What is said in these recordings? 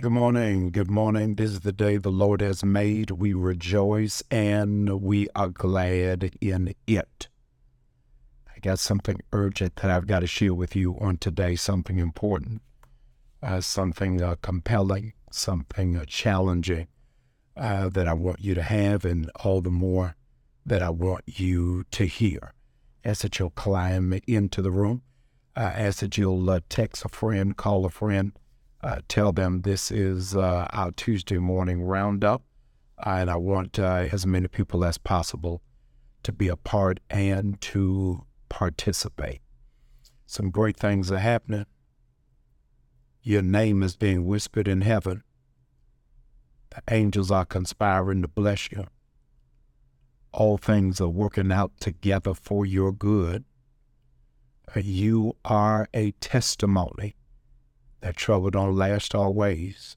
Good morning. Good morning. This is the day the Lord has made. We rejoice and we are glad in it. I got something urgent that I've got to share with you on today, something important, uh, something uh, compelling, something uh, challenging uh, that I want you to have, and all the more that I want you to hear. As that you'll climb into the room, uh, ask that you'll uh, text a friend, call a friend, uh, tell them this is uh, our Tuesday morning roundup, and I want uh, as many people as possible to be a part and to participate. Some great things are happening. Your name is being whispered in heaven. The angels are conspiring to bless you. All things are working out together for your good. You are a testimony that trouble don't last always.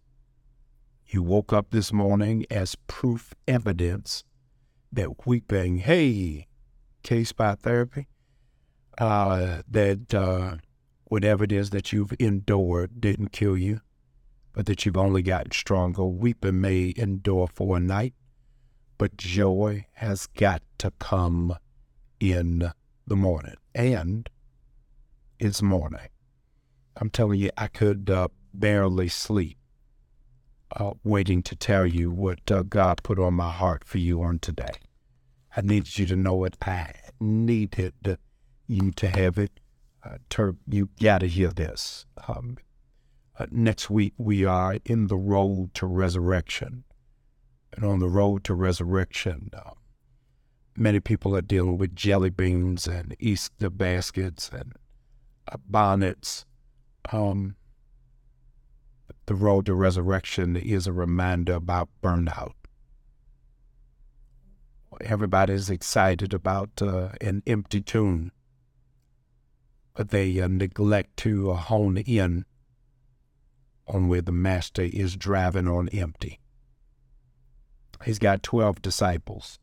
You woke up this morning as proof evidence that weeping, hey, case by therapy, uh, that uh, whatever it is that you've endured didn't kill you, but that you've only gotten stronger. Weeping may endure for a night, but joy has got to come in the morning. And it's morning. I'm telling you, I could uh, barely sleep uh, waiting to tell you what uh, God put on my heart for you on today. I needed you to know it. I needed you to have it. Uh, Turk, you got to hear this. Um, uh, next week, we are in the road to resurrection. And on the road to resurrection, uh, many people are dealing with jelly beans and Easter baskets and uh, bonnets um, the road to resurrection is a reminder about burnout. Everybody's excited about uh, an empty tomb, but they uh, neglect to uh, hone in on where the master is driving on empty. He's got 12 disciples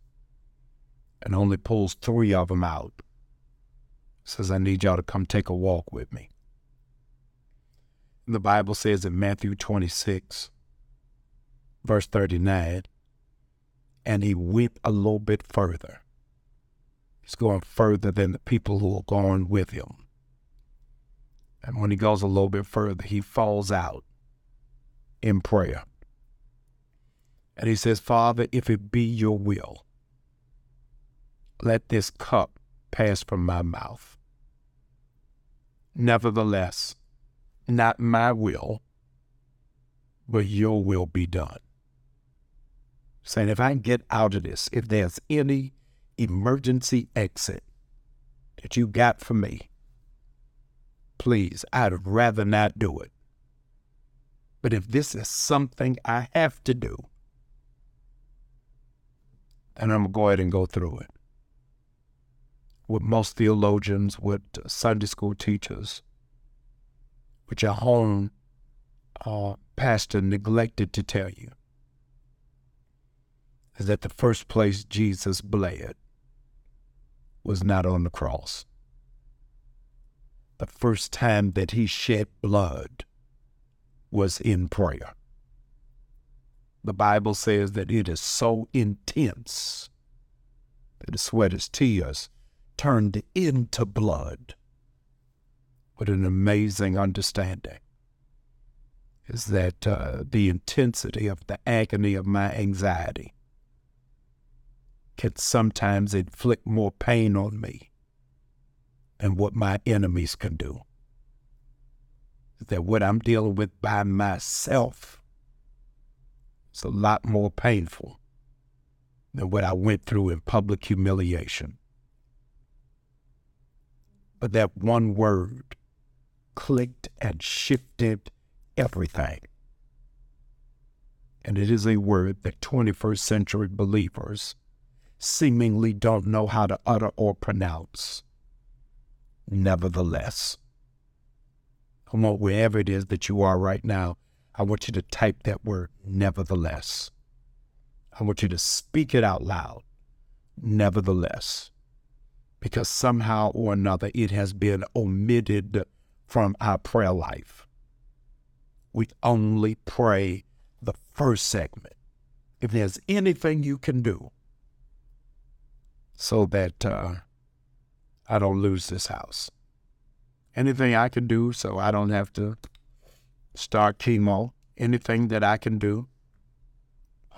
and only pulls three of them out. Says, I need y'all to come take a walk with me the Bible says in Matthew 26, verse 39, and he went a little bit further. He's going further than the people who are going with him. And when he goes a little bit further, he falls out in prayer. And he says, Father, if it be your will, let this cup pass from my mouth. Nevertheless, not my will, but your will be done. Saying, if I can get out of this, if there's any emergency exit that you got for me, please, I'd rather not do it. But if this is something I have to do, then I'm going to go ahead and go through it. With most theologians, with Sunday school teachers, which your home uh, pastor neglected to tell you, is that the first place Jesus bled was not on the cross. The first time that he shed blood was in prayer. The Bible says that it is so intense that the sweat his tears turned into blood with an amazing understanding is that uh, the intensity of the agony of my anxiety can sometimes inflict more pain on me than what my enemies can do. That what I'm dealing with by myself is a lot more painful than what I went through in public humiliation. But that one word clicked and shifted everything. And it is a word that 21st century believers seemingly don't know how to utter or pronounce. Nevertheless, come on, wherever it is that you are right now, I want you to type that word, nevertheless. I want you to speak it out loud, nevertheless, because somehow or another it has been omitted from our prayer life. we only pray the first segment. If there's anything you can do so that uh, I don't lose this house, anything I can do so I don't have to start chemo, anything that I can do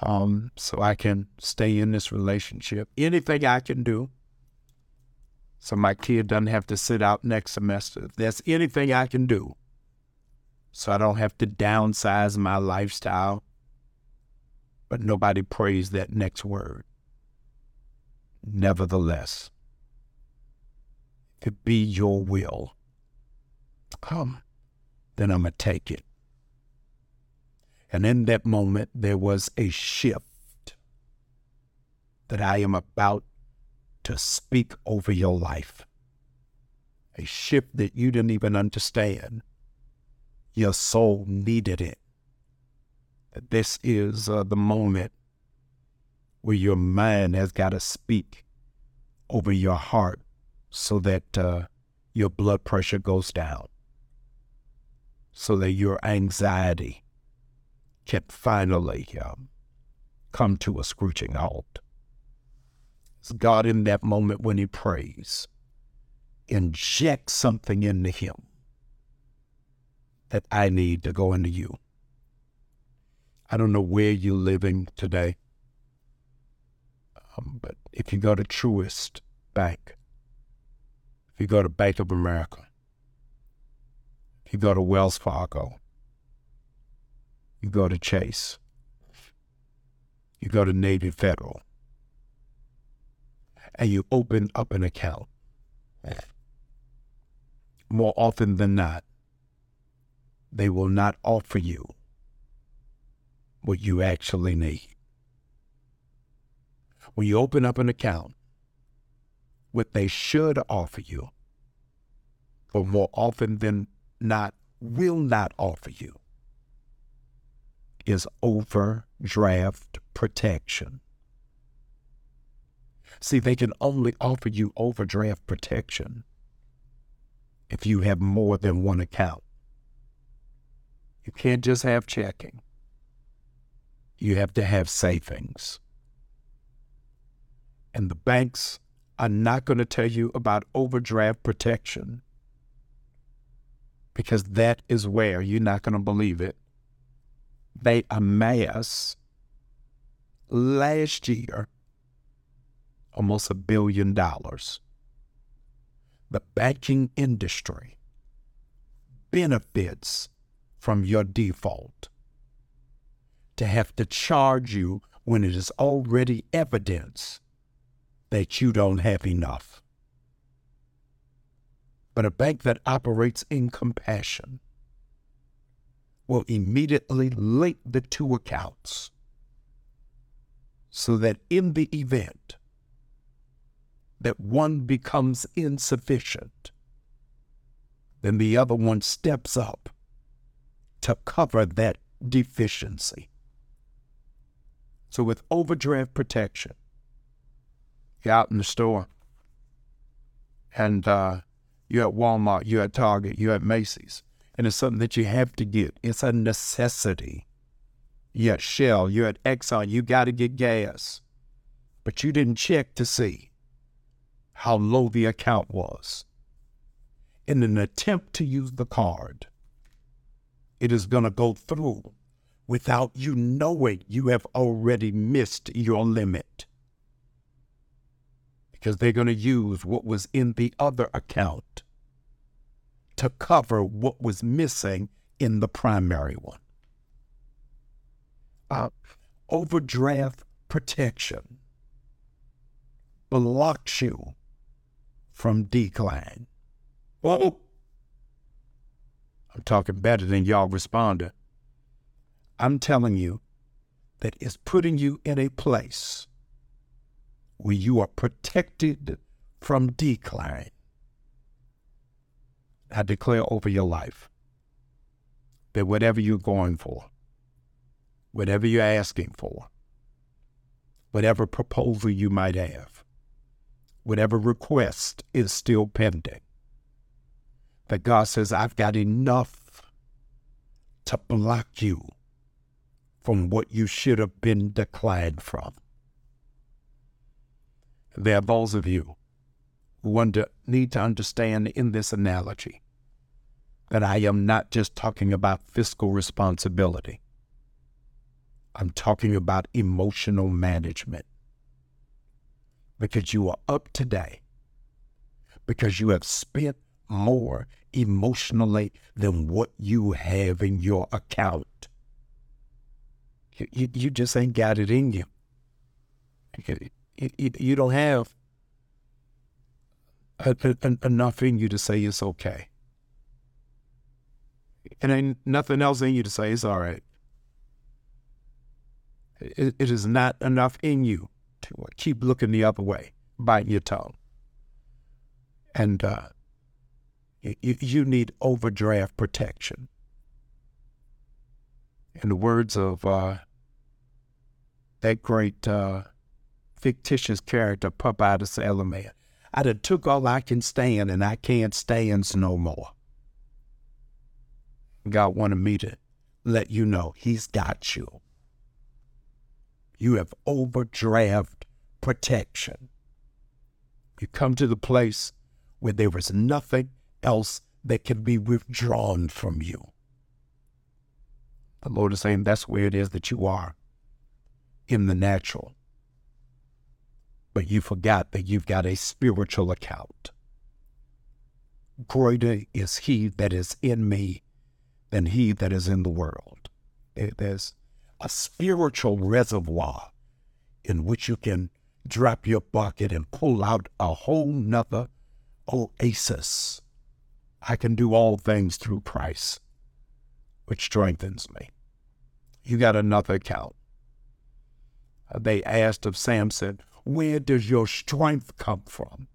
um, so I can stay in this relationship, anything I can do so my kid doesn't have to sit out next semester. If there's anything I can do so I don't have to downsize my lifestyle, but nobody prays that next word. Nevertheless, if it be your will, come, then I'm going to take it. And in that moment, there was a shift that I am about to speak over your life. A shift that you didn't even understand. Your soul needed it. This is uh, the moment where your mind has got to speak over your heart so that uh, your blood pressure goes down, so that your anxiety can finally um, come to a screeching halt. God in that moment when he prays, inject something into him that I need to go into you. I don't know where you're living today, um, but if you go to Truist Bank, if you go to Bank of America, if you go to Wells Fargo, you go to Chase, you go to Navy Federal, and you open up an account. More often than not, they will not offer you what you actually need. When you open up an account, what they should offer you, or more often than not, will not offer you, is overdraft protection. See, they can only offer you overdraft protection if you have more than one account. You can't just have checking. You have to have savings. And the banks are not going to tell you about overdraft protection because that is where you're not going to believe it. They amass last year almost a billion dollars. The banking industry benefits from your default. To have to charge you when it is already evidence that you don't have enough. But a bank that operates in compassion will immediately link the two accounts so that in the event that one becomes insufficient, then the other one steps up to cover that deficiency. So, with overdraft protection, you're out in the store and uh, you're at Walmart, you're at Target, you're at Macy's, and it's something that you have to get. It's a necessity. You're at Shell, you're at Exxon, you got to get gas, but you didn't check to see how low the account was. In an attempt to use the card, it is going to go through without you knowing you have already missed your limit. Because they're going to use what was in the other account to cover what was missing in the primary one. Uh, overdraft protection blocks you from decline. Well, I'm talking better than y'all responder. I'm telling you that it's putting you in a place where you are protected from decline. I declare over your life that whatever you're going for, whatever you're asking for, whatever proposal you might have, whatever request is still pending, that God says, I've got enough to block you from what you should have been declined from. There are those of you who need to understand in this analogy that I am not just talking about fiscal responsibility. I'm talking about emotional management. Because you are up today, because you have spent more emotionally than what you have in your account. You, you, you just ain't got it in you. You, you, you don't have a, a, enough in you to say it's okay. And ain't nothing else in you to say it's all right. It, it is not enough in you keep looking the other way, biting your tongue. And uh, you, you need overdraft protection. In the words of uh, that great uh, fictitious character, the Man, I done took all I can stand and I can't stand no more. God wanted me to let you know He's got you. You have overdraft protection. You come to the place where there is nothing else that can be withdrawn from you. The Lord is saying that's where it is that you are in the natural. But you forgot that you've got a spiritual account. Greater is he that is in me than he that is in the world. There's a spiritual reservoir in which you can drop your bucket and pull out a whole nother oasis I can do all things through Christ, which strengthens me. You got another account. Uh, they asked of Samson, Where does your strength come from?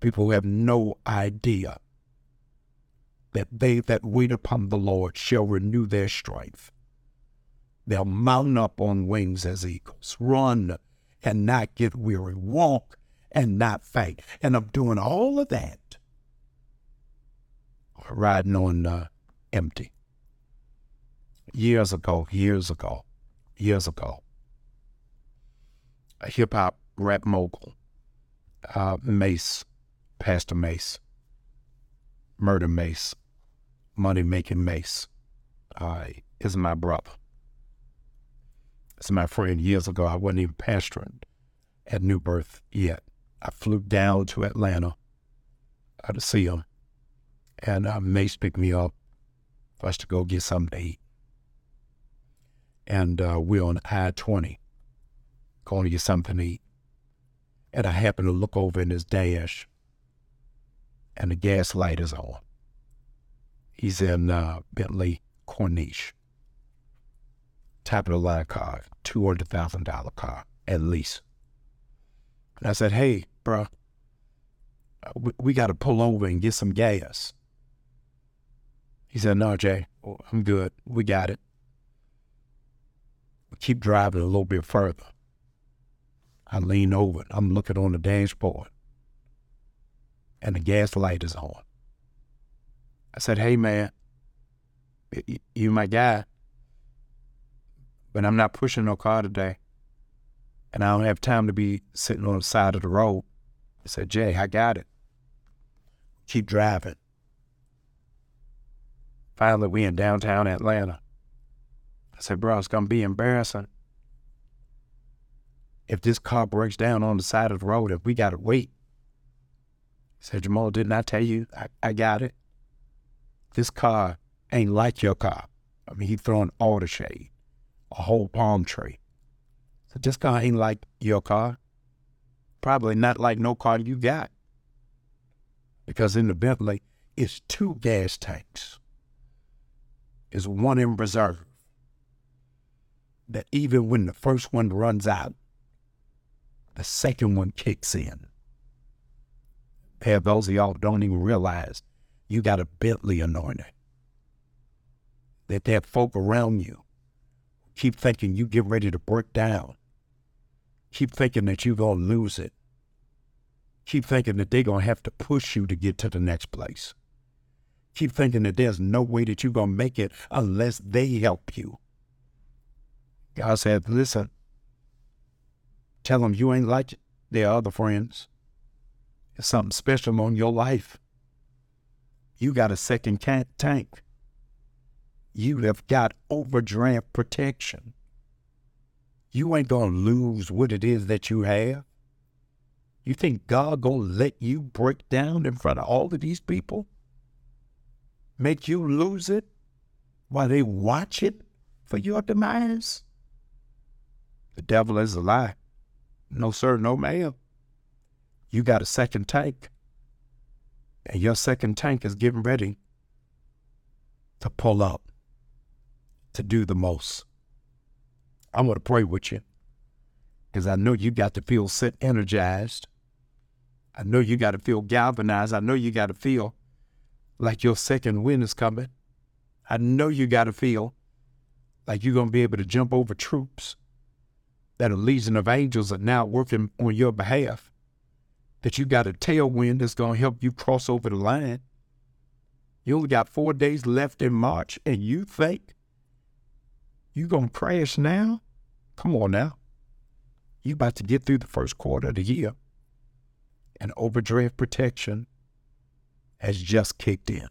People have no idea that they that wait upon the Lord shall renew their strength. They'll mount up on wings as eagles, run and not get weary, walk and not faint. And I'm doing all of that riding on uh, empty. Years ago, years ago, years ago, a hip hop rap mogul, uh, Mase, Pastor Mase, Murder Mase, Money Making Mase, uh, is my brother. It's my friend. Years ago, I wasn't even pastoring at New Birth yet. I flew down to Atlanta uh, to see him and uh, Mase picked me up for us to go get something to eat. And uh, we're on I 20 going to get something to eat. And I happen to look over in his dash, and the gas light is on. He's in uh, Bentley Corniche. Top of the line car, $200,000 car, at least. And I said, hey, bro, we, we got to pull over and get some gas. He said, No, Jay, oh, I'm good. We got it. We keep driving a little bit further. I lean over. I'm looking on the dashboard, and the gas light is on. I said, Hey, man, you my guy, but I'm not pushing no car today, and I don't have time to be sitting on the side of the road. I said, Jay, I got it. Keep driving. Finally, we in downtown Atlanta. I said, bro, it's to be embarrassing. If this car breaks down on the side of the road, if we got to wait. He said, Jamal, didn't I tell you? I, I got it. This car ain't like your car. I mean, he throwing all the shade, a whole palm tree. So this car ain't like your car. Probably not like no car you got. Because in the Bentley, it's two gas tanks is one in reserve. That even when the first one runs out, the second one kicks in. Have those of y'all don't even realize you got a Bentley anointing. That there are folk around you keep thinking you get ready to break down. Keep thinking that you're going to lose it. Keep thinking that they're going to have to push you to get to the next place. Keep thinking that there's no way that you're going to make it unless they help you. God said, listen, tell them you ain't like their other friends. There's something special on your life. You got a second can tank. You have got overdraft protection. You ain't to lose what it is that you have. You think God to let you break down in front of all of these people? Make you lose it while they watch it for your demise? The devil is a lie. No, sir, no, ma'am. You got a second tank, and your second tank is getting ready to pull up to do the most. I want to pray with you because I know you got to feel set energized. I know you got to feel galvanized. I know you got to feel like your second wind is coming. I know you got to feel like you're going to be able to jump over troops that a legion of angels are now working on your behalf. That you got a tailwind that's going to help you cross over the line. You only got four days left in March, and you think you gonna crash now? Come on now. You about to get through the first quarter of the year. And overdraft protection has just kicked in.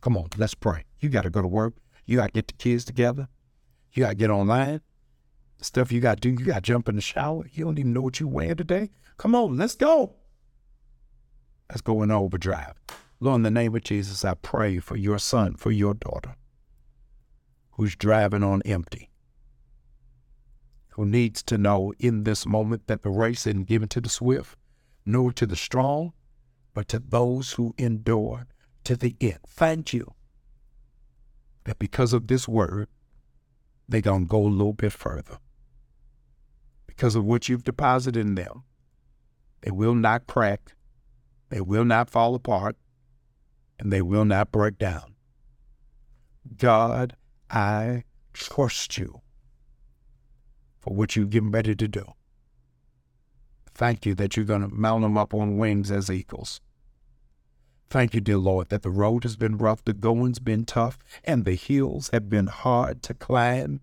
Come on, let's pray. You gotta go to work. You gotta get the kids together. You gotta get online. The stuff you gotta do, you gotta jump in the shower. You don't even know what you wearing today. Come on, let's go. Let's go in overdrive. Lord, in the name of Jesus, I pray for your son, for your daughter who's driving on empty, who needs to know in this moment that the race isn't given to the swift, nor to the strong, but to those who endure to the end. Thank you that because of this word, they're going to go a little bit further. Because of what you've deposited in them, they will not crack, they will not fall apart, and they will not break down. God I trust you for what you've given ready to do. Thank you that you're going to mount them up on wings as eagles. Thank you, dear Lord, that the road has been rough, the going's been tough, and the hills have been hard to climb.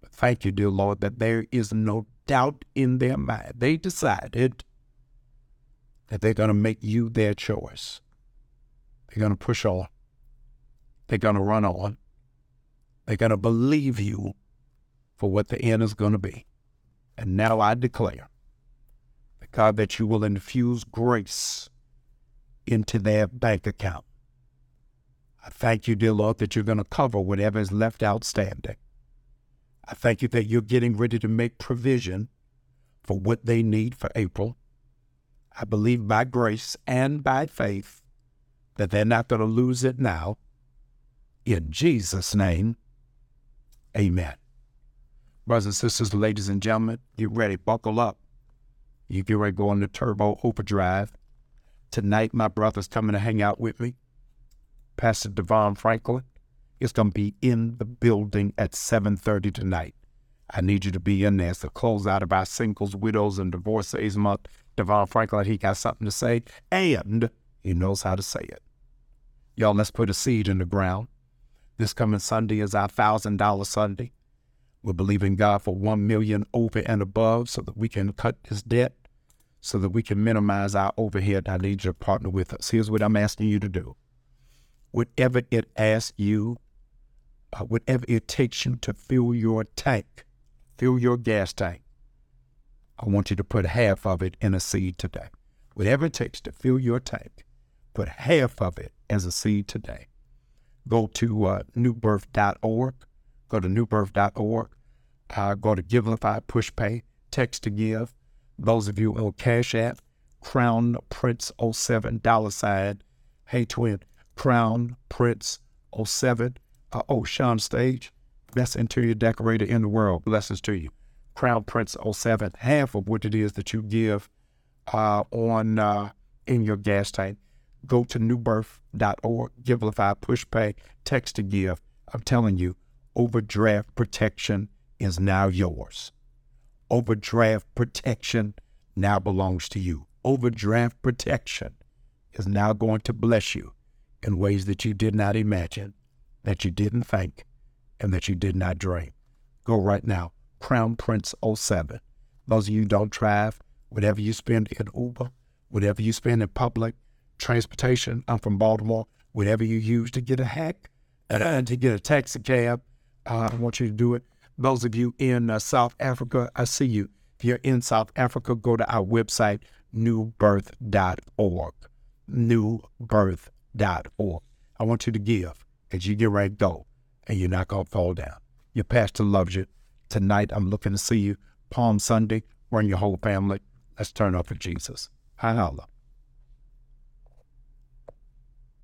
But thank you, dear Lord, that there is no doubt in their mind. They decided that they're going to make you their choice. They're going to push on. They're going to run on. They're going to believe you for what the end is going to be. And now I declare, God, that you will infuse grace into their bank account. I thank you, dear Lord, that you're going to cover whatever is left outstanding. I thank you that you're getting ready to make provision for what they need for April. I believe by grace and by faith that they're not going to lose it now. In Jesus' name, Amen. Brothers and sisters, ladies and gentlemen, get ready, buckle up. You get ready to go on the turbo overdrive. Tonight, my brother's coming to hang out with me. Pastor DeVon Franklin is going to be in the building at 7.30 tonight. I need you to be in there. It's the close out of our singles, widows, and divorcees month. DeVon Franklin, he got something to say, and he knows how to say it. Y'all, let's put a seed in the ground. This coming Sunday is our thousand dollar Sunday. We're believing God for one million over and above so that we can cut this debt, so that we can minimize our overhead. I need you to partner with us. Here's what I'm asking you to do. Whatever it asks you, uh, whatever it takes you to fill your tank, fill your gas tank, I want you to put half of it in a seed today. Whatever it takes to fill your tank, put half of it as a seed today go to uh, newbirth.org. Go to newbirth.org. Uh, go to Givelify, Push Pay, Text to Give. Those of you on Cash App, Crown Prince 07 dollar sign. Hey twin, Crown Prince 07. Uh, oh, Sean Stage, best interior decorator in the world. Blessings to you. Crown Prince 07, half of what it is that you give uh, on uh, in your gas tank go to newbirth.org, Givelify, push pay, text to give. I'm telling you, overdraft protection is now yours. Overdraft protection now belongs to you. Overdraft protection is now going to bless you in ways that you did not imagine, that you didn't think, and that you did not dream. Go right now, Crown Prince 07. Those of you who don't drive, whatever you spend in Uber, whatever you spend in public transportation, I'm from Baltimore, whatever you use to get a hack, and to get a taxi cab, uh, I want you to do it. Those of you in uh, South Africa, I see you. If you're in South Africa, go to our website, newbirth.org. Newbirth.org. I want you to give as you get ready to go, and you're not going to fall down. Your pastor loves you. Tonight, I'm looking to see you. Palm Sunday, bring your whole family. Let's turn up for Jesus. Holla.